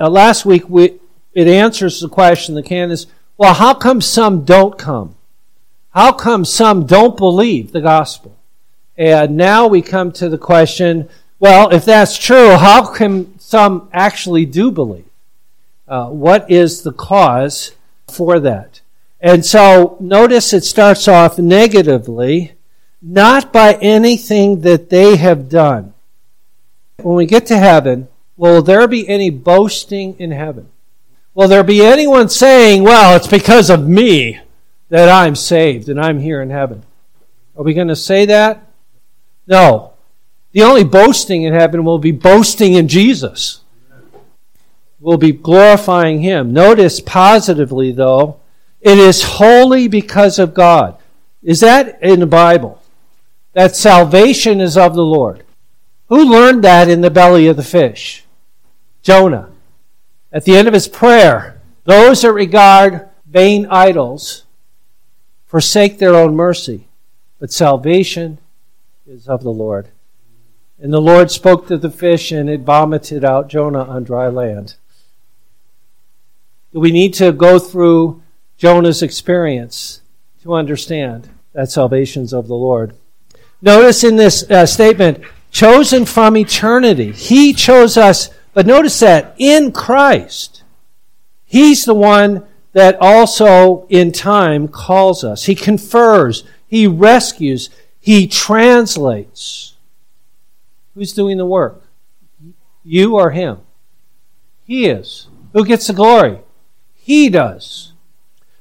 Uh, last week, we, it answers the question that can is, well, how come some don't come? How come some don't believe the gospel? And now we come to the question, well, if that's true, how come some actually do believe? Uh, what is the cause for that? And so notice it starts off negatively, not by anything that they have done. When we get to heaven, will there be any boasting in heaven? Will there be anyone saying, well, it's because of me that I'm saved and I'm here in heaven? Are we going to say that? No. The only boasting in heaven will be boasting in Jesus. We'll be glorifying Him. Notice positively, though, it is wholly because of God. Is that in the Bible? That salvation is of the Lord. Who learned that in the belly of the fish? Jonah. At the end of his prayer, those that regard vain idols forsake their own mercy, but salvation is of the Lord. And the Lord spoke to the fish, and it vomited out Jonah on dry land. Do we need to go through Jonah's experience to understand that salvation's of the Lord. Notice in this uh, statement, chosen from eternity. He chose us, but notice that in Christ. He's the one that also in time calls us. He confers, he rescues, he translates. Who's doing the work? You or him? He is. Who gets the glory? He does.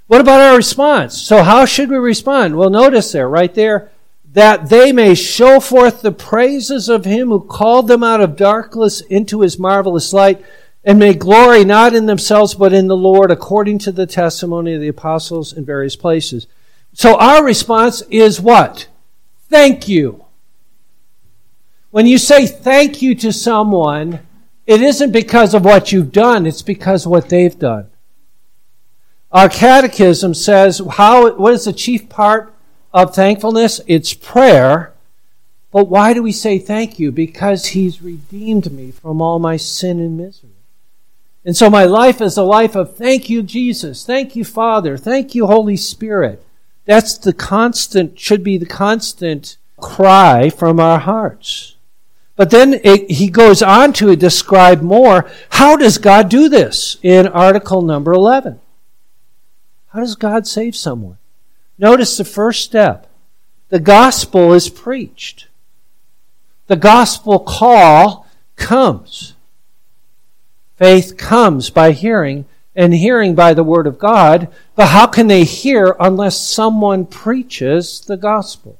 What about our response? So, how should we respond? Well, notice there, right there, that they may show forth the praises of him who called them out of darkness into his marvelous light, and may glory not in themselves but in the Lord, according to the testimony of the apostles in various places. So, our response is what? Thank you. When you say thank you to someone, it isn't because of what you've done, it's because of what they've done. Our catechism says how what is the chief part of thankfulness? It's prayer. But why do we say thank you? Because he's redeemed me from all my sin and misery. And so my life is a life of thank you, Jesus. Thank you, Father. Thank you, Holy Spirit. That's the constant, should be the constant cry from our hearts. But then it, he goes on to describe more. How does God do this in article number 11? How does God save someone? Notice the first step. The gospel is preached. The gospel call comes. Faith comes by hearing, and hearing by the word of God. But how can they hear unless someone preaches the gospel?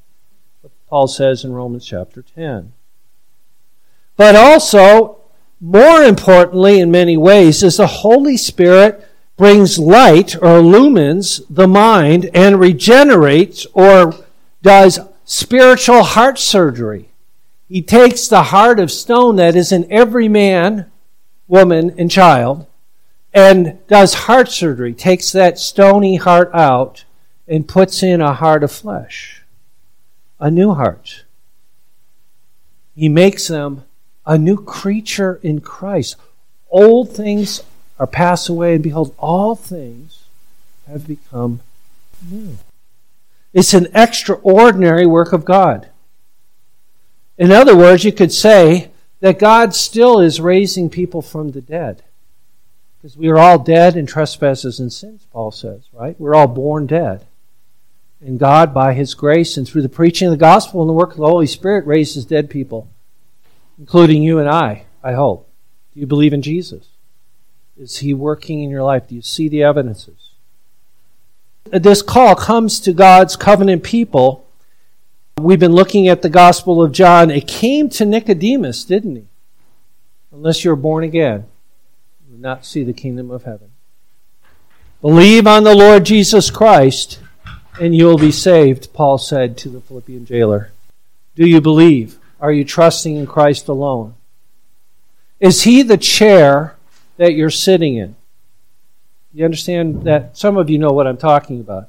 Paul says in Romans chapter 10. But also, more importantly, in many ways, is the Holy Spirit brings light or illumines the mind and regenerates or does spiritual heart surgery. He takes the heart of stone that is in every man, woman, and child and does heart surgery, takes that stony heart out and puts in a heart of flesh, a new heart. He makes them a new creature in Christ. Old things are passed away, and behold, all things have become new. It's an extraordinary work of God. In other words, you could say that God still is raising people from the dead. Because we are all dead in trespasses and sins, Paul says, right? We're all born dead. And God, by His grace and through the preaching of the gospel and the work of the Holy Spirit, raises dead people, including you and I, I hope. Do you believe in Jesus? Is He working in your life? Do you see the evidences? This call comes to God's covenant people. We've been looking at the Gospel of John. It came to Nicodemus, didn't he? Unless you're born again, you will not see the kingdom of heaven. Believe on the Lord Jesus Christ, and you will be saved, Paul said to the Philippian jailer. Do you believe? Are you trusting in Christ alone? Is he the chair that you're sitting in. You understand that? Some of you know what I'm talking about.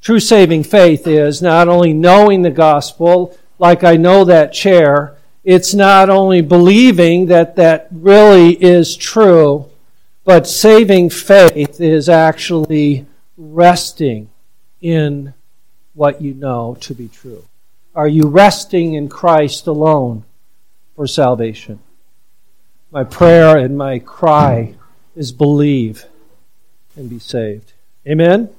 True saving faith is not only knowing the gospel, like I know that chair, it's not only believing that that really is true, But saving faith is actually resting in what you know to be true. Are you resting in Christ alone for salvation? My prayer and my cry is believe and be saved. Amen?